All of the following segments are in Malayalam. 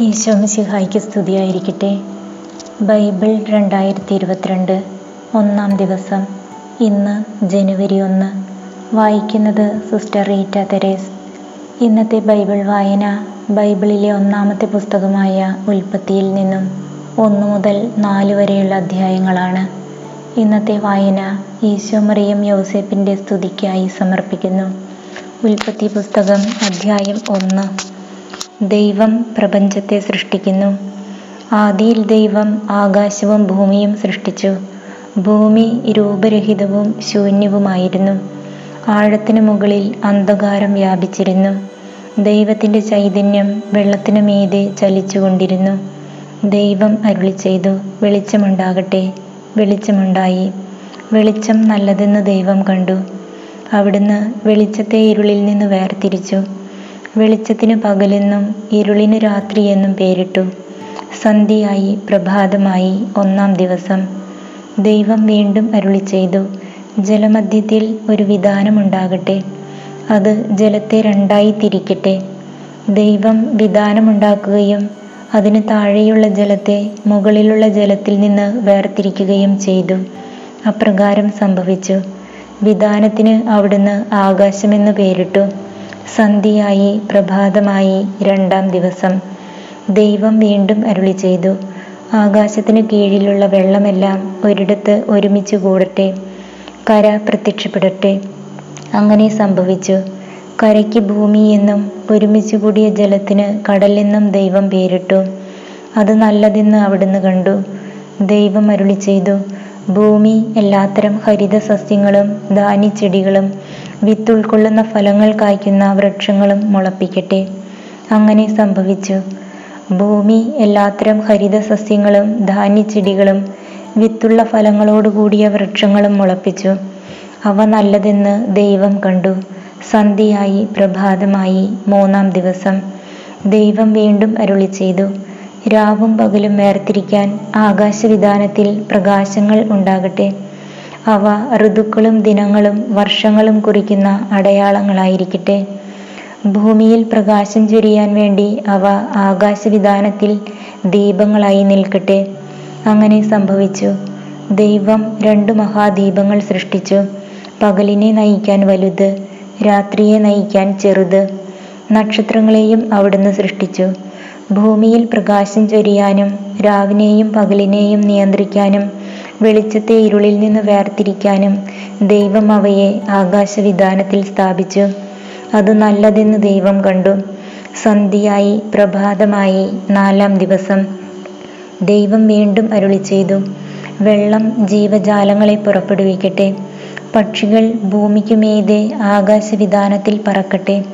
ഈശോ മിശിഹായ്ക്ക് സ്തുതിയായിരിക്കട്ടെ. ബൈബിൾ രണ്ടായിരത്തി ഇരുപത്തിരണ്ട് ഒന്നാം ദിവസം. ഇന്ന് ജനുവരി ഒന്ന്. വായിക്കുന്നത് സിസ്റ്റർ റീറ്റ തെരേസ്. ഇന്നത്തെ ബൈബിൾ വായന ബൈബിളിലെ ഒന്നാമത്തെ പുസ്തകമായ ഉൽപ്പത്തിയിൽ നിന്നും ഒന്ന് മുതൽ നാല് വരെയുള്ള അധ്യായങ്ങളാണ്. ഇന്നത്തെ വായന ഈശോ മറിയം യോസേപ്പിന്റെ സ്തുതിക്കായി സമർപ്പിക്കുന്നു. ഉൽപ്പത്തി പുസ്തകം അധ്യായം ഒന്ന്. ദൈവം പ്രപഞ്ചത്തെ സൃഷ്ടിക്കുന്നു. ആദിയിൽ ദൈവം ആകാശവും ഭൂമിയും സൃഷ്ടിച്ചു. ഭൂമി രൂപരഹിതവും ശൂന്യവുമായിരുന്നു. ആഴത്തിനു മുകളിൽ അന്ധകാരം വ്യാപിച്ചിരുന്നു. ദൈവത്തിന്റെ ചൈതന്യം വെള്ളത്തിനു മീതെ ചലിച്ചുകൊണ്ടിരുന്നു. ദൈവം അരുളി ചെയ്തു വെളിച്ചമുണ്ടാകട്ടെ വെളിച്ചമുണ്ടായി. വെളിച്ചം നല്ലതെന്ന് ദൈവം കണ്ടു. അവിടുന്ന് വെളിച്ചത്തെ ഇരുളിൽ നിന്ന് വേർതിരിച്ചു. വെളിച്ചത്തിന് പകലെന്നും ഇരുളിന് രാത്രിയെന്നും പേരിട്ടു. സന്ധ്യയായി പ്രഭാതമായി ഒന്നാം ദിവസം. ദൈവം വീണ്ടും അരുളി ചെയ്തു ജലമധ്യത്തിൽ ഒരു വിധാനമുണ്ടാകട്ടെ. അത് ജലത്തെ രണ്ടായി തിരിക്കട്ടെ ദൈവം വിധാനമുണ്ടാക്കുകയും അതിന് താഴെയുള്ള ജലത്തെ മുകളിലുള്ള ജലത്തിൽ നിന്ന് വേർതിരിക്കുകയും ചെയ്തു. അപ്രകാരം സംഭവിച്ചു. വിധാനത്തിന് അവിടുന്ന് ആകാശമെന്ന് പേരിട്ടു. സന്ധ്യയായി പ്രഭാതമായി രണ്ടാം ദിവസം. ദൈവം വീണ്ടും അരുളി ചെയ്തു ആകാശത്തിന് കീഴിലുള്ള വെള്ളമെല്ലാം ഒരിടത്ത് ഒരുമിച്ച് കൂടട്ടെ കര പ്രത്യക്ഷപ്പെടട്ടെ. അങ്ങനെ സംഭവിച്ചു. കരയ്ക്ക് ഭൂമി എന്നും ഒരുമിച്ച് കൂടിയ ജലത്തിന് കടൽ എന്നും ദൈവം പേരിട്ടു. അത് നല്ലതെന്ന് അവിടുന്ന് കണ്ടു. ദൈവം അരുളി ചെയ്തു ഭൂമി എല്ലാത്തരം ഹരിത സസ്യങ്ങളും ധാന്യച്ചെടികളും വിത്തുൾക്കൊള്ളുന്ന ഫലങ്ങൾ കായ്ക്കുന്ന വൃക്ഷങ്ങളും മുളപ്പിക്കട്ടെ. അങ്ങനെ സംഭവിച്ചു. ഭൂമി എല്ലാത്തരം ഹരിത സസ്യങ്ങളും ധാന്യച്ചെടികളും വിത്തുള്ള ഫലങ്ങളോട് കൂടിയ വൃക്ഷങ്ങളും മുളപ്പിച്ചു. അവ നല്ലതെന്ന് ദൈവം കണ്ടു. സന്ധ്യയായി പ്രഭാതമായി മൂന്നാം ദിവസം ദൈവം വീണ്ടും അരുളി ചെയ്തു രാവും പകലും വേർതിരിക്കാൻ ആകാശവിധാനത്തിൽ പ്രകാശങ്ങൾ ഉണ്ടാകട്ടെ. അവ ഋതുക്കളും ദിനങ്ങളും വർഷങ്ങളും കുറിക്കുന്ന അടയാളങ്ങളായിരിക്കട്ടെ. ഭൂമിയിൽ പ്രകാശം ചൊരിയാൻ വേണ്ടി അവ ആകാശവിധാനത്തിൽ ദീപങ്ങളായി നിൽക്കട്ടെ. അങ്ങനെ സംഭവിച്ചു. ദൈവം രണ്ട് മഹാദീപങ്ങൾ സൃഷ്ടിച്ചു. പകലിനെ നയിക്കാൻ വലുത് രാത്രിയെ നയിക്കാൻ ചെറുത്. നക്ഷത്രങ്ങളെയും അവിടുന്ന് സൃഷ്ടിച്ചു. ഭൂമിയിൽ പ്രകാശം ചൊരിയാനും രാവിനെയും പകലിനെയും നിയന്ത്രിക്കാനും വെളിച്ചത്തെ ഇരുളിൽ നിന്ന് വേർതിരിക്കാനും ദൈവം അവയെ ആകാശവിധാനത്തിൽ സ്ഥാപിച്ചു. അത് നല്ലതെന്ന് ദൈവം കണ്ടു. സന്ധ്യയായി പ്രഭാതമായി നാലാം ദിവസം. ദൈവം വീണ്ടും അരുളി ചെയ്തു വെള്ളം ജീവജാലങ്ങളെ പുറപ്പെടുവിക്കട്ടെ. പക്ഷികൾ ഭൂമിക്കുമീതെ ആകാശവിധാനത്തിൽ പറക്കട്ടെ.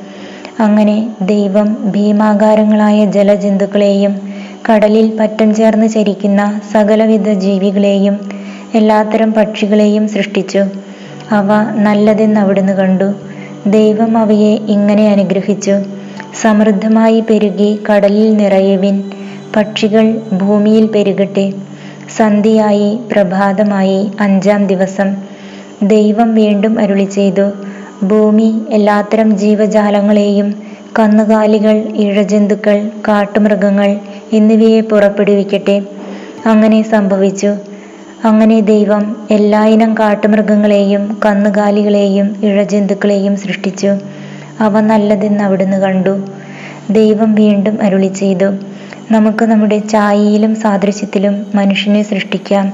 അങ്ങനെ ദൈവം ഭീമാകാരങ്ങളായ ജലജന്തുക്കളെയും കടലിൽ പറ്റം ചേർന്ന് ചരിക്കുന്ന സകലവിധ ജീവികളെയും എല്ലാത്തരം പക്ഷികളെയും സൃഷ്ടിച്ചു. അവ നല്ലതെന്ന് അവിടുന്ന് കണ്ടു. ദൈവം അവയെ ഇങ്ങനെ അനുഗ്രഹിച്ചു. സമൃദ്ധമായി പെരുകി കടലിൽ നിറയുവിൻ പക്ഷികൾ ഭൂമിയിൽ പെരുകട്ടെ. സന്ധ്യയായി പ്രഭാതമായി അഞ്ചാം ദിവസം ദൈവം വീണ്ടും അരുളി ചെയ്തു ഭൂമി എല്ലാത്തരം ജീവജാലങ്ങളെയും കന്നുകാലികൾ ഇഴജന്തുക്കൾ കാട്ടുമൃഗങ്ങൾ എന്നിവയെ പുറപ്പെടുവിക്കട്ടെ. അങ്ങനെ സംഭവിച്ചു. അങ്ങനെ ദൈവം എല്ലായിനം കാട്ടുമൃഗങ്ങളെയും കന്നുകാലികളെയും ഇഴജന്തുക്കളെയും സൃഷ്ടിച്ചു. അവ നല്ലതെന്ന് അവിടുന്ന് കണ്ടു. ദൈവം വീണ്ടും അരുളി ചെയ്തു നമുക്ക് നമ്മുടെ ചായയിലും സാദൃശ്യത്തിലും മനുഷ്യനെ സൃഷ്ടിക്കാം.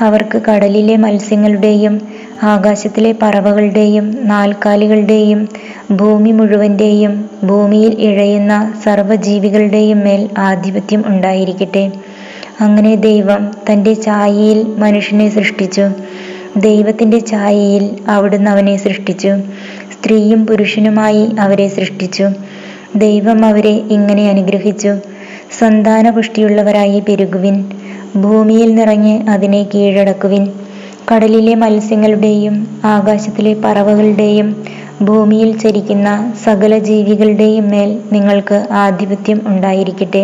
അവർക്ക് കടലിലെ മത്സ്യങ്ങളുടെയും ആകാശത്തിലെ പറവകളുടെയും നാൽക്കാലികളുടെയും ഭൂമി മുഴുവന്റെയും ഭൂമിയിൽ ഇഴയുന്ന സർവജീവികളുടെയും മേൽ ആധിപത്യം ഉണ്ടായിരിക്കട്ടെ. അങ്ങനെ ദൈവം തന്റെ ഛായയിൽ മനുഷ്യനെ സൃഷ്ടിച്ചു. ദൈവത്തിന്റെ ഛായയിൽ അവിടുന്ന് അവനെ സൃഷ്ടിച്ചു. സ്ത്രീയും പുരുഷനുമായി അവരെ സൃഷ്ടിച്ചു. ദൈവം അവരെ ഇങ്ങനെ അനുഗ്രഹിച്ചു. സന്താനപുഷ്ടിയുള്ളവരായി പെരുകുവിൻ. ഭൂമിയിൽ നിറഞ്ഞ് അതിനെ കീഴടക്കുവിൻ. കടലിലെ മത്സ്യങ്ങളുടെയും ആകാശത്തിലെ പറവകളുടെയും ഭൂമിയിൽ ചരിക്കുന്ന സകല ജീവികളുടെയും മേൽ നിങ്ങൾക്ക് ആധിപത്യം ഉണ്ടായിരിക്കട്ടെ.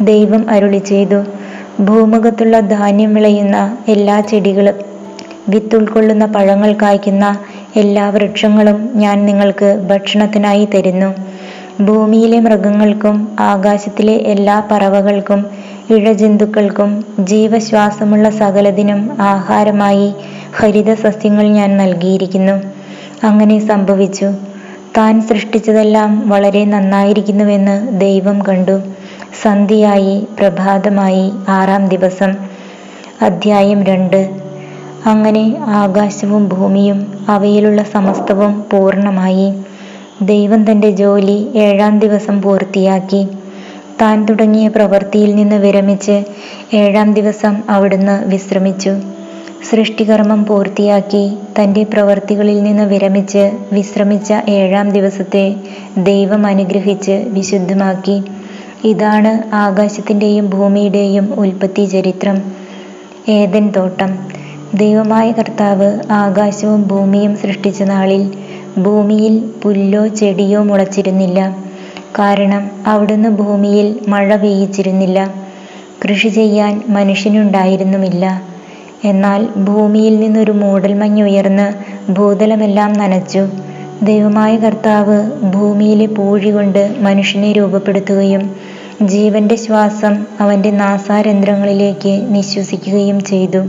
ദൈവം അരുളി ചെയ്തു. ഭൂമുഖത്തുള്ള ധാന്യം വിളയുന്ന എല്ലാ ചെടികളും വിത്തുൾക്കൊള്ളുന്ന പഴങ്ങൾ കായ്ക്കുന്ന എല്ലാ വൃക്ഷങ്ങളും ഞാൻ നിങ്ങൾക്ക് ഭക്ഷണത്തിനായി തരുന്നു. ഭൂമിയിലെ മൃഗങ്ങൾക്കും ആകാശത്തിലെ എല്ലാ പറവകൾക്കും ഇഴജന്തുക്കൾക്കും ജീവശ്വാസമുള്ള സകലതിനും ആഹാരമായി ഹരിത സസ്യങ്ങൾ ഞാൻ നൽകിയിരിക്കുന്നു. അങ്ങനെ സംഭവിച്ചു. താൻ സൃഷ്ടിച്ചതെല്ലാം വളരെ നന്നായിരിക്കുന്നുവെന്ന് ദൈവം കണ്ടു. സന്ധ്യയായി പ്രഭാതമായി ആറാം ദിവസം അധ്യായം രണ്ട്. അങ്ങനെ ആകാശവും ഭൂമിയും അവയിലുള്ള സമസ്തവും പൂർണമായി. ദൈവം തന്റെ ജോലി ഏഴാം ദിവസം പൂർത്തിയാക്കി. താൻ തുടങ്ങിയ പ്രവൃത്തിയിൽ നിന്ന് വിരമിച്ച് ഏഴാം ദിവസം അവിടുന്ന് വിശ്രമിച്ചു. സൃഷ്ടികർമ്മം പൂർത്തിയാക്കി തന്റെ പ്രവൃത്തികളിൽ നിന്ന് വിരമിച്ച് വിശ്രമിച്ച ഏഴാം ദിവസത്തെ ദൈവം അനുഗ്രഹിച്ച് വിശുദ്ധമാക്കി. ഇതാണ് ആകാശത്തിന്റെയും ഭൂമിയുടെയും ഉൽപ്പത്തി ചരിത്രം. ഏതൻ തോട്ടം. ദൈവമായ കർത്താവ് ആകാശവും ഭൂമിയും സൃഷ്ടിച്ച നാളിൽ ഭൂമിയിൽ പുല്ലോ ചെടിയോ മുളച്ചിരുന്നില്ല. കാരണം അവിടുന്ന് ഭൂമിയിൽ മഴ പെയ്യിച്ചിരുന്നില്ല കൃഷി ചെയ്യാൻ മനുഷ്യനുണ്ടായിരുന്നുമില്ല. എന്നാൽ ഭൂമിയിൽ നിന്നൊരു മൂടൽമഞ്ഞ് ഉയർന്ന് ഭൂതലമെല്ലാം നനച്ചു. ദൈവമായ കർത്താവ് ഭൂമിയിലെ പൂഴി കൊണ്ട് മനുഷ്യനെ രൂപപ്പെടുത്തുകയും ജീവന്റെ ശ്വാസം അവന്റെ നാസാരന്ധ്രങ്ങളിലേക്ക് നിശ്വസിക്കുകയും ചെയ്തു.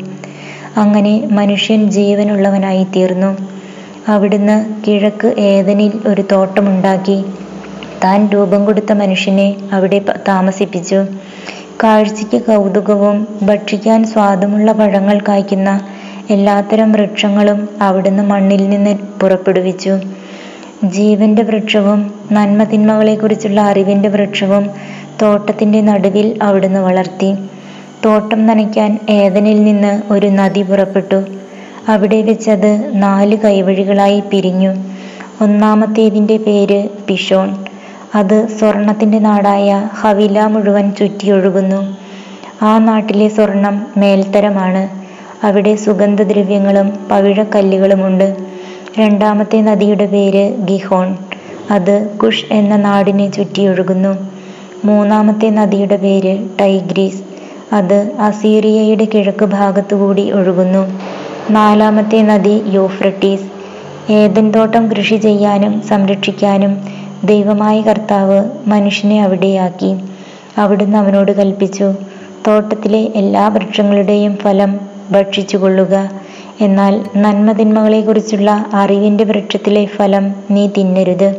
അങ്ങനെ മനുഷ്യൻ ജീവനുള്ളവനായി തീർന്നു അവിടുന്ന് കിഴക്ക് ഏതനിൽ ഒരു തോട്ടമുണ്ടാക്കി. താൻ രൂപം കൊടുത്ത മനുഷ്യനെ അവിടെ താമസിപ്പിച്ചു. കാഴ്ചയ്ക്ക് കൗതുകവും ഭക്ഷിക്കാൻ സ്വാദുമുള്ള പഴങ്ങൾ കായ്ക്കുന്ന എല്ലാത്തരം വൃക്ഷങ്ങളും അവിടുന്ന് മണ്ണിൽ നിന്ന് പുറപ്പെടുവിച്ചു. ജീവന്റെ വൃക്ഷവും നന്മ തിന്മകളെക്കുറിച്ചുള്ള അറിവിന്റെ വൃക്ഷവും തോട്ടത്തിന്റെ നടുവിൽ അവിടുന്ന് വളർത്തി. തോട്ടം നനയ്ക്കാൻ ഏതനിൽ നിന്ന് ഒരു നദി പുറപ്പെട്ടു. അവിടെ വെച്ചത് നാല് കൈവഴികളായി പിരിഞ്ഞു. ഒന്നാമത്തേതിന്റെ പേര് പിഷോൺ അത് സ്വർണത്തിന്റെ നാടായ ഹവില മുഴുവൻ ചുറ്റിയൊഴുകുന്നു. ആ നാട്ടിലെ സ്വർണം മേൽത്തരമാണ്. അവിടെ സുഗന്ധദ്രവ്യങ്ങളും പവിഴക്കല്ലുകളുമുണ്ട്. രണ്ടാമത്തെ നദിയുടെ പേര് ഗിഹോൺ. അത് കുഷ് എന്ന നാടിനെ ചുറ്റിയൊഴുകുന്നു. മൂന്നാമത്തെ നദിയുടെ പേര് ടൈഗ്രീസ്. അത് അസീറിയയുടെ കിഴക്ക് ഭാഗത്തുകൂടി ഒഴുകുന്നു. നാലാമത്തെ നദി യൂഫ്രട്ടീസ്. ഏദൻ തോട്ടം കൃഷി ചെയ്യാനും സംരക്ഷിക്കാനും ദൈവമായ കർത്താവ് മനുഷ്യനെ അവിടെയാക്കി. അവിടുന്ന് അവനോട് കൽപ്പിച്ചു തോട്ടത്തിലെ എല്ലാ വൃക്ഷങ്ങളുടെയും ഫലം ഭക്ഷിച്ചുകൊള്ളുക. എന്നാൽ നന്മതിന്മകളെക്കുറിച്ചുള്ള അറിവിന്റെ വൃക്ഷത്തിലെ ഫലം നീ തിന്നരുത്.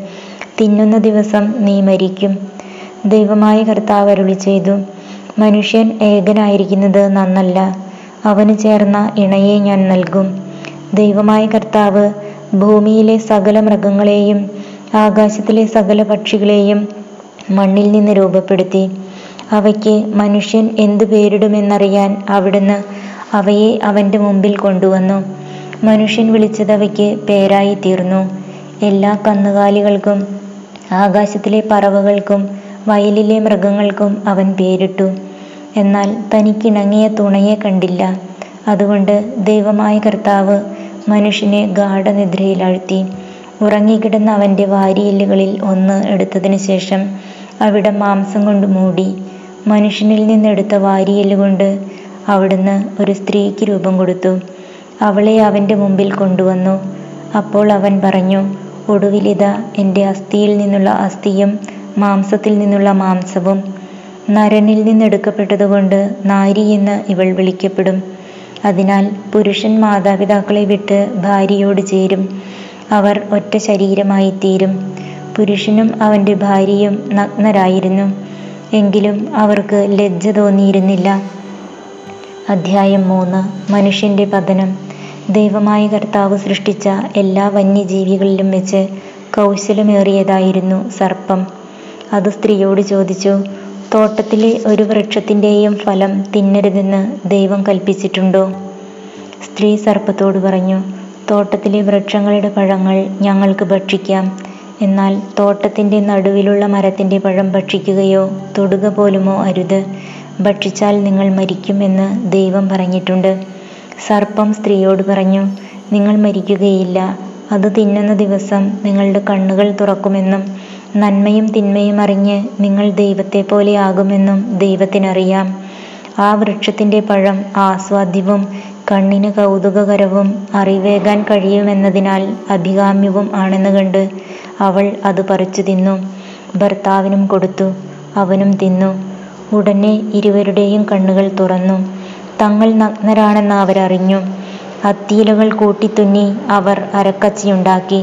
തിന്നുന്ന ദിവസം നീ മരിക്കും. ദൈവമായ കർത്താവ് അരുളി ചെയ്തു മനുഷ്യൻ ഏകനായിരിക്കുന്നത് നന്നല്ല. അവന് ചേർന്ന ഇണയെ ഞാൻ നൽകും. ദൈവമായ കർത്താവ് ഭൂമിയിലെ സകല മൃഗങ്ങളെയും ആകാശത്തിലെ സകല പക്ഷികളെയും മണ്ണിൽ നിന്ന് രൂപപ്പെടുത്തി. അവയ്ക്ക് മനുഷ്യൻ എന്തു പേരിടുമെന്നറിയാൻ അവിടുന്ന് അവയെ അവന്റെ മുമ്പിൽ കൊണ്ടുവന്നു. മനുഷ്യൻ വിളിച്ചത് അവയ്ക്ക് പേരായി തീർന്നു. എല്ലാ കന്നുകാലികൾക്കും ആകാശത്തിലെ പറവകൾക്കും വയലിലെ മൃഗങ്ങൾക്കും അവൻ പേരിട്ടു. എന്നാൽ തനിക്കിണങ്ങിയ തുണയെ കണ്ടില്ല. അതുകൊണ്ട് ദൈവമായ കർത്താവ് മനുഷ്യനെ ഗാഠനിദ്രയിലാഴ്ത്തി. ഉറങ്ങിക്കിടന്ന അവന്റെ വാരിയെല്ലുകളിൽ ഒന്ന് എടുത്തതിന് ശേഷം അവിടെ മാംസം കൊണ്ട് മൂടി മനുഷ്യനിൽ നിന്നെടുത്ത വാരിയെല്ലുകൊണ്ട് അവിടുന്ന് ഒരു സ്ത്രീക്ക് രൂപം കൊടുത്തു. അവളെ അവന്റെ മുമ്പിൽ കൊണ്ടുവന്നു. അപ്പോൾ അവൻ പറഞ്ഞു ഒടുവിലിത എന്റെ അസ്ഥിയിൽ നിന്നുള്ള അസ്ഥിയും മാംസത്തിൽ നിന്നുള്ള മാംസവും. നരനിൽ നിന്നെടുക്കപ്പെട്ടതുകൊണ്ട് നാരി എന്ന് ഇവൾ വിളിക്കപ്പെടും. അതിനാൽ പുരുഷൻ മാതാപിതാക്കളെ വിട്ട് ഭാര്യയോട് ചേരും. അവർ ഒറ്റ ശരീരമായി തീരും പുരുഷനും അവന്റെ ഭാര്യയും നഗ്നരായിരുന്നു. എങ്കിലും അവർക്ക് ലജ്ജ തോന്നിയിരുന്നില്ല. അധ്യായം മൂന്ന്. മനുഷ്യന്റെ പതനം. ദൈവമായ കർത്താവ് സൃഷ്ടിച്ച എല്ലാ വന്യജീവികളിലും വെച്ച് കൗശലമേറിയതായിരുന്നു സർപ്പം. അത് സ്ത്രീയോട് ചോദിച്ചു തോട്ടത്തിലെ ഒരു വൃക്ഷത്തിന്റെയും ഫലം തിന്നരുതെന്ന് ദൈവം കൽപ്പിച്ചിട്ടുണ്ടോ? സ്ത്രീ സർപ്പത്തോട് പറഞ്ഞു തോട്ടത്തിലെ വൃക്ഷങ്ങളുടെ പഴങ്ങൾ ഞങ്ങൾക്ക് ഭക്ഷിക്കാം. എന്നാൽ തോട്ടത്തിന്റെ നടുവിലുള്ള മരത്തിന്റെ പഴം ഭക്ഷിക്കുകയോ തൊടുക പോലുമോ അരുത്. ഭക്ഷിച്ചാൽ നിങ്ങൾ മരിക്കുമെന്ന് ദൈവം പറഞ്ഞിട്ടുണ്ട്. സർപ്പം സ്ത്രീയോട് പറഞ്ഞു നിങ്ങൾ മരിക്കുകയില്ല. അത് തിന്നുന്ന ദിവസം നിങ്ങളുടെ കണ്ണുകൾ തുറക്കുമെന്നും നന്മയും തിന്മയും അറിഞ്ഞ് നിങ്ങൾ ദൈവത്തെ പോലെ ആകുമെന്നും ദൈവത്തിനറിയാം. ആ വൃക്ഷത്തിന്റെ പഴം ആസ്വാദ്യവും കണ്ണിന് കൗതുകകരവും അറിവേകാൻ കഴിയുമെന്നതിനാൽ അഭികാമ്യവും ആണെന്ന് കണ്ട് അവൾ അത് പറിച്ചു തിന്നു. ഭർത്താവിനും കൊടുത്തു. അവനും തിന്നു. ഉടനെ ഇരുവരുടെയും കണ്ണുകൾ തുറന്നു. തങ്ങൾ നഗ്നരാണെന്ന് അവരറിഞ്ഞു. അത്തിയിലകൾ കൂട്ടിത്തുന്നി അവർ അരക്കച്ചിയുണ്ടാക്കി.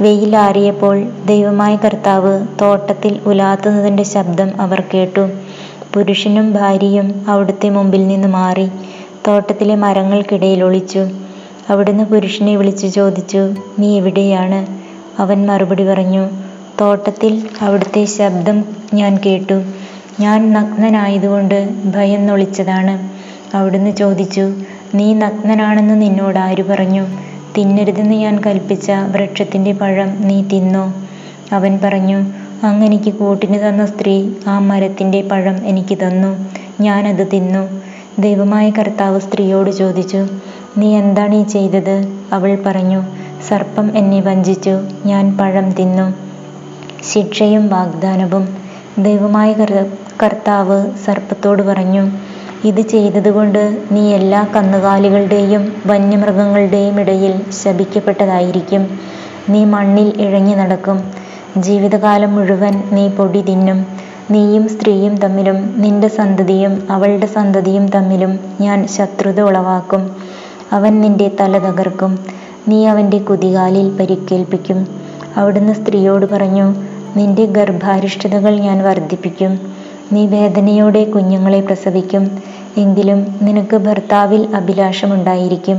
വെയിലാറിയപ്പോൾ ദൈവമായ കർത്താവ് തോട്ടത്തിൽ ഉലാത്തുന്നതിന്റെ ശബ്ദം അവർ കേട്ടു. പുരുഷനും ഭാര്യയും അവിടുത്തെ മുമ്പിൽ നിന്ന് മാറി. തോട്ടത്തിലെ മരങ്ങൾക്കിടയിൽ ഒളിച്ചു. അവിടുന്ന് പുരുഷനെ വിളിച്ചു ചോദിച്ചു നീ എവിടെയാണ്? അവൻ മറുപടി പറഞ്ഞു തോട്ടത്തിൽ അവിടുത്തെ ശബ്ദം ഞാൻ കേട്ടു. ഞാൻ നഗ്നനായതുകൊണ്ട് ഭയം നൊളിച്ചതാണ്. അവിടുന്ന് ചോദിച്ചു നീ നഗ്നനാണെന്ന് നിന്നോട് ആര് പറഞ്ഞു? തിന്നരുതെന്ന് ഞാൻ കൽപ്പിച്ച വൃക്ഷത്തിന്റെ പഴം നീ തിന്നോ? അവൻ പറഞ്ഞു അങ്ങനെ കൂട്ടിന് തന്ന സ്ത്രീ ആ മരത്തിന്റെ പഴം എനിക്ക് തന്നു. ഞാനത് തിന്നു. ദൈവമായ കർത്താവ് സ്ത്രീയോട് ചോദിച്ചു നീ എന്താണ് ഈ ചെയ്തത്? അവൾ പറഞ്ഞു സർപ്പം എന്നെ വഞ്ചിച്ചു ഞാൻ പഴം തിന്നു ശിക്ഷയും വാഗ്ദാനവും. ദൈവമായ കർത്താവ് സർപ്പത്തോട് പറഞ്ഞു ഇത് ചെയ്തതുകൊണ്ട് നീ എല്ലാ കന്നുകാലികളുടെയും വന്യമൃഗങ്ങളുടെയും ഇടയിൽ ശപിക്കപ്പെട്ടതായിരിക്കും. നീ മണ്ണിൽ ഇഴഞ്ഞു നടക്കും. ജീവിതകാലം മുഴുവൻ നീ പൊടി തിന്നും. നീയും സ്ത്രീയും തമ്മിലും നിന്റെ സന്തതിയും അവളുടെ സന്തതിയും തമ്മിലും ഞാൻ ശത്രുത ഉളവാക്കും. അവൻ നിന്റെ തല തകർക്കും. നീ അവന്റെ കുതികാലിൽ പരിക്കേൽപ്പിക്കും. അവിടുന്ന് സ്ത്രീയോട് പറഞ്ഞു നിന്റെ ഗർഭാരിഷ്ടതകൾ ഞാൻ വർദ്ധിപ്പിക്കും. നീ വേദനയോടെ കുഞ്ഞുങ്ങളെ പ്രസവിക്കും. എങ്കിലും നിനക്ക് ഭർത്താവിൽ അഭിലാഷമുണ്ടായിരിക്കും.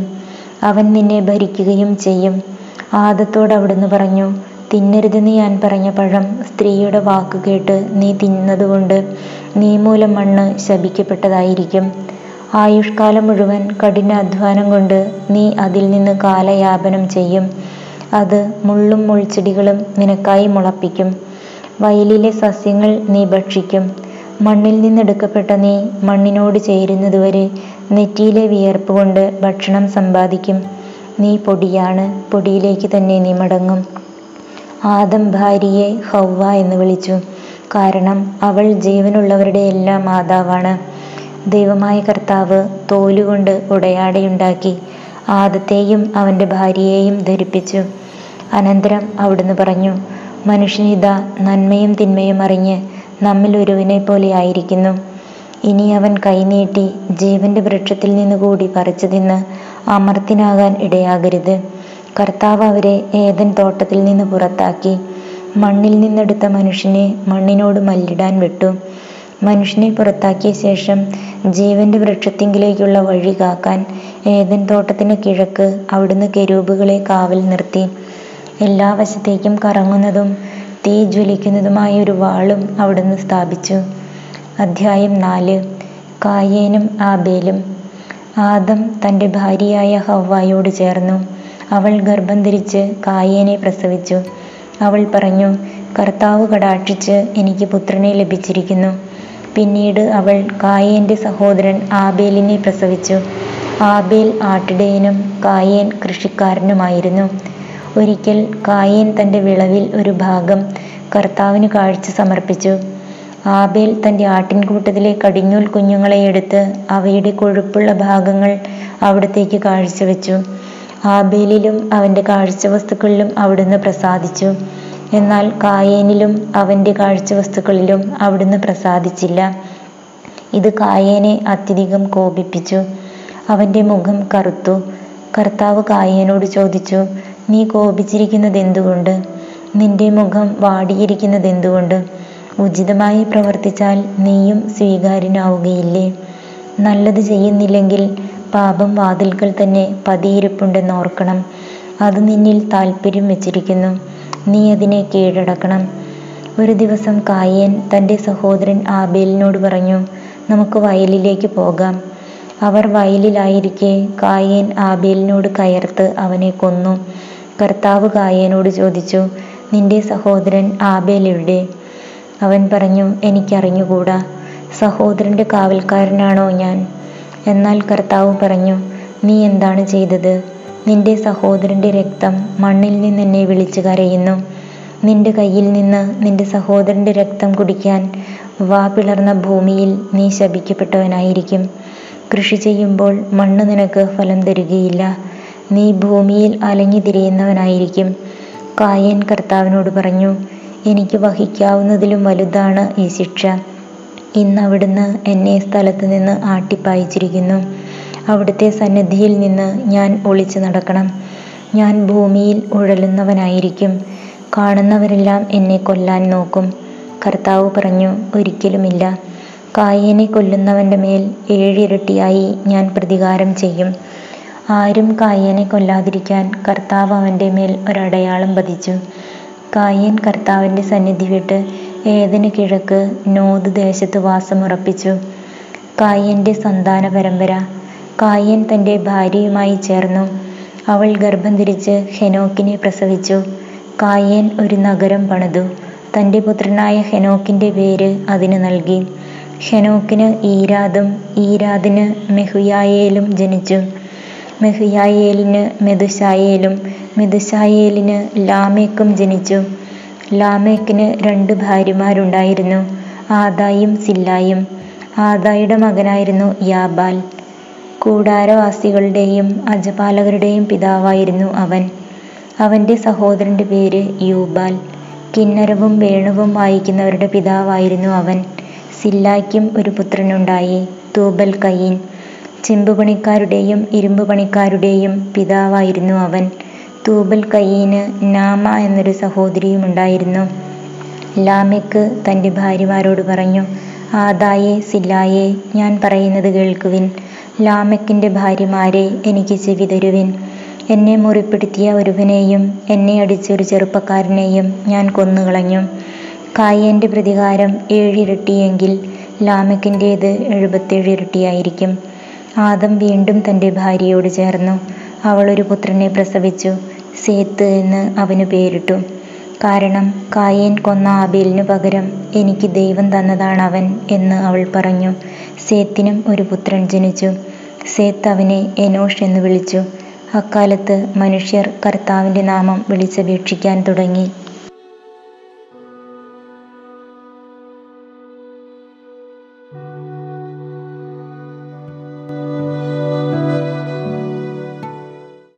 അവൻ നിന്നെ ഭരിക്കുകയും ചെയ്യും. ആദത്തോട് അവിടുന്ന് പറഞ്ഞു തിന്നരുതെന്ന് ഞാൻ പറഞ്ഞ പഴം സ്ത്രീയുടെ വാക്ക് കേട്ട് നീ തിന്നതുകൊണ്ട് നീ മൂലം മണ്ണ് ശപിക്കപ്പെട്ടതായിരിക്കും. ആയുഷ്കാലം മുഴുവൻ കഠിന അധ്വാനം കൊണ്ട് നീ അതിൽ നിന്ന് കാലയാപനം ചെയ്യും. അത് മുള്ളും മുൾച്ചെടികളും നിനക്കായി മുളപ്പിക്കും. വയലിലെ സസ്യങ്ങൾ നീ ഭക്ഷിക്കും. മണ്ണിൽ നിന്നെടുക്കപ്പെട്ട നീ മണ്ണിനോട് ചേരുന്നതുവരെ നെറ്റിയിലെ വിയർപ്പ് കൊണ്ട് ഭക്ഷണം സമ്പാദിക്കും. നീ പൊടിയാണ് പൊടിയിലേക്ക് തന്നെ നീ മടങ്ങും. ആദം ഭാര്യയെ ഹൗവ എന്ന് വിളിച്ചു. കാരണം അവൾ ജീവനുള്ളവരുടെ എല്ലാം മാതാവാണ്. ദൈവമായ കർത്താവ് തോലുകൊണ്ട് ഉടയാടയുണ്ടാക്കി ആദത്തെയും അവന്റെ ഭാര്യയെയും ധരിപ്പിച്ചു. അനന്തരം അവിടുന്ന് പറഞ്ഞു മനുഷ്യനിത നന്മയും തിന്മയും അറിഞ്ഞ് നമ്മിൽ ഒരുവിനെ പോലെ ആയിരിക്കുന്നു. ഇനി അവൻ കൈനീട്ടി ജീവന്റെ വൃക്ഷത്തിൽ നിന്ന് കൂടി പറിച്ചു തിന്ന് അമർത്തിനാകാൻ ഇടയാകരുത്. കർത്താവ് അവരെ ഏതൻ തോട്ടത്തിൽ നിന്ന് പുറത്താക്കി. മണ്ണിൽ നിന്നെടുത്ത മനുഷ്യനെ മണ്ണിനോട് മല്ലിടാൻ വിട്ടു. മനുഷ്യനെ പുറത്താക്കിയ ശേഷം ജീവന്റെ വൃക്ഷത്തിങ്കിലേക്കുള്ള വഴി കാക്കാൻ ഏതൻ തോട്ടത്തിന് കിഴക്ക് അവിടുന്ന് കെരൂബുകളെ കാവൽ നിർത്തി. എല്ലാ വശത്തേക്കും കറങ്ങുന്നതും തീ ജ്വലിക്കുന്നതുമായ ഒരു വാളും അവിടുന്ന് സ്ഥാപിച്ചു. അധ്യായം നാല്. കായേനും ആബേലും. ആദം തന്റെ ഭാര്യയായ ഹവ്വായോട് ചേർന്നു. അവൾ ഗർഭം ധരിച്ച് കായേനെ പ്രസവിച്ചു. അവൾ പറഞ്ഞു കർത്താവ് കടാക്ഷിച്ച് എനിക്ക് പുത്രനെ ലഭിച്ചിരിക്കുന്നു. പിന്നീട് അവൾ കായേന്റെ സഹോദരൻ ആബേലിനെ പ്രസവിച്ചു. ആബേൽ ആട്ടിടയനും കായേൻ കൃഷിക്കാരനുമായിരുന്നു. ഒരിക്കൽ കായേൻ തന്റെ വിളവിൽ ഒരു ഭാഗം കർത്താവിന് കാഴ്ച സമർപ്പിച്ചു. ആബേൽ തന്റെ ആട്ടിൻകൂട്ടത്തിലെ കടിഞ്ഞൂൽ കുഞ്ഞുങ്ങളെ എടുത്ത് അവയുടെ കൊഴുപ്പുള്ള ഭാഗങ്ങൾ അവിടത്തേക്ക് കാഴ്ചവെച്ചു. ആബേലിലും അവന്റെ കാഴ്ചവസ്തുക്കളിലും അവിടുന്ന് പ്രസാദിച്ചു. എന്നാൽ കായേനിലും അവന്റെ കാഴ്ചവസ്തുക്കളിലും അവിടുന്ന് പ്രസാദിച്ചില്ല. ഇത് കായേനെ അത്യധികം കോപിപ്പിച്ചു. അവന്റെ മുഖം കറുത്തു. കർത്താവ് കായേനോട് ചോദിച്ചു നീ കോപിച്ചിരിക്കുന്നത് എന്തുകൊണ്ട്? നിന്റെ മുഖം വാടിയിരിക്കുന്നത് എന്തുകൊണ്ട്? ഉചിതമായി പ്രവർത്തിച്ചാൽ നീയും സ്വീകാര്യനാവുകയില്ലേ? നല്ലത് ചെയ്യുന്നില്ലെങ്കിൽ പാപം വാതിൽകൾ തന്നെ പതിയിരിപ്പുണ്ടെന്ന് ഓർക്കണം. അത് നിന്നിൽ താല്പര്യം വെച്ചിരിക്കുന്നു. നീ അതിനെ കീഴടക്കണം. ഒരു ദിവസം കായേൻ തന്റെ സഹോദരൻ ആബേലിനോട് പറഞ്ഞു നമുക്ക് വയലിലേക്ക് പോകാം. അവർ വയലിലായിരിക്കെ കായേൻ ആബേലിനോട് കയർത്ത് അവനെ കൊന്നു. കർത്താവ് കായേനോട് ചോദിച്ചു നിന്റെ സഹോദരൻ ആബേൽ എവിടെ? അവൻ പറഞ്ഞു എനിക്കറിഞ്ഞുകൂടാ. സഹോദരന്റെ കാവൽക്കാരനാണോ ഞാൻ? എന്നാൽ കർത്താവ് പറഞ്ഞു നീ എന്താണ് ചെയ്തത്? നിന്റെ സഹോദരന്റെ രക്തം മണ്ണിൽ നിന്ന് എന്നെ വിളിച്ചു കരയുന്നു. നിന്റെ കയ്യിൽ നിന്ന് നിന്റെ സഹോദരന്റെ രക്തം കുടിക്കാൻ വാ പിളർന്ന ഭൂമിയിൽ നീ ശപിക്കപ്പെട്ടവനായിരിക്കും. കൃഷി ചെയ്യുമ്പോൾ മണ്ണ് നിനക്ക് ഫലം തരികയില്ല. നീ ഭൂമിയിൽ അലഞ്ഞു തിരിയുന്നവനായിരിക്കും. കായൻ കർത്താവിനോട് പറഞ്ഞു എനിക്ക് വഹിക്കാവുന്നതിലും വലുതാണ് ഈ ശിക്ഷ. ഇന്ന് അവിടുന്ന് എന്നെ സ്ഥലത്ത് നിന്ന് ആട്ടിപ്പായിച്ചിരിക്കുന്നു. അവിടുത്തെ സന്നിധിയിൽ നിന്ന് ഞാൻ ഒളിച്ചു നടക്കണം. ഞാൻ ഭൂമിയിൽ ഉഴലുന്നവനായിരിക്കും. കാണുന്നവരെല്ലാം എന്നെ കൊല്ലാൻ നോക്കും. കർത്താവ് പറഞ്ഞു ഒരിക്കലുമില്ല. കായേനെ കൊല്ലുന്നവന്റെ മേൽ ഏഴിരട്ടിയായി ഞാൻ പ്രതികാരം ചെയ്യും. ആരും കായനെ കൊല്ലാതിരിക്കാൻ കർത്താവ് അവന്റെ മേൽ ഒരടയാളം പതിച്ചു. കായൻ കർത്താവിന്റെ സന്നിധി വിട്ട് ഏതിന് കിഴക്ക് നോദ് ദേശത്ത് വാസമുറപ്പിച്ചു? കായന്റെ സന്താന പരമ്പര. കായൻ തന്റെ ഭാര്യയുമായി ചേർന്നു. അവൾ ഗർഭം ധരിച്ച് ഹെനോക്കിനെ പ്രസവിച്ചു. കായൻ ഒരു നഗരം പണിതു. തന്റെ പുത്രനായ ഹെനോക്കിന്റെ പേര് അതിന് നൽകി. ഹെനോക്കിന് ഈരാദും ഈരാദിന് മെഹുയായേലും ജനിച്ചു. മെഹുയായേലിന് മെതുശായേലും മെതുശായേലിന് ലാമേക്കും ജനിച്ചു. ലാമേക്കിന് രണ്ട് ഭാര്യമാരുണ്ടായിരുന്നു ആദായും സില്ലായും. ആദായുടെ മകനായിരുന്നു യാബാൽ. കൂടാരവാസികളുടെയും അജപാലകരുടെയും പിതാവായിരുന്നു അവൻ. അവന്റെ സഹോദരന്റെ പേര് യൂബാൽ. കിന്നരവും വേണുവും വായിക്കുന്നവരുടെ പിതാവായിരുന്നു അവൻ. സില്ലായ്ക്കും ഒരു പുത്രനുണ്ടായി തൂബൽ കയ്യൻ ചെമ്പുപണിക്കാരുടെയും ഇരുമ്പ് പണിക്കാരുടെയും പിതാവായിരുന്നു അവൻ. തൂബൽ കയ്യീന് നാമ എന്നൊരു സഹോദരിയും ഉണ്ടായിരുന്നു. ലാമെക്ക് തന്റെ ഭാര്യമാരോട് പറഞ്ഞു ആദായെ സില്ലായെ ഞാൻ പറയുന്നത് കേൾക്കുവിൻ. ലാമെക്കിന്റെ ഭാര്യമാരെ എനിക്ക് ചെവി തരുവിൻ. എന്നെ മുറിപ്പെടുത്തിയ ഒരുവനെയും എന്നെ അടിച്ച ഒരു ചെറുപ്പക്കാരനെയും ഞാൻ കൊന്നുകളഞ്ഞു. കായന്റെ പ്രതികാരം ഏഴിരട്ടിയെങ്കിൽ ലാമക്കിന്റേത് എഴുപത്തേഴ് ഇരട്ടിയായിരിക്കും. ആദം വീണ്ടും തന്റെ ഭാര്യയോട് ചേർന്നു. അവൾ ഒരു പുത്രനെ പ്രസവിച്ചു. സേത്ത് എന്ന് അവന് പേരിട്ടു. കാരണം കായേൻ കൊന്ന ആബേലിനു പകരം എനിക്ക് ദൈവം തന്നതാണ് അവൻ എന്ന് അവൾ പറഞ്ഞു. സേത്തിനും ഒരു പുത്രൻ ജനിച്ചു. സേത്ത് അവനെ എനോഷ് എന്ന് വിളിച്ചു. അക്കാലത്ത് മനുഷ്യർ കർത്താവിന്റെ നാമം വിളിച്ചപേക്ഷിക്കാൻ തുടങ്ങി.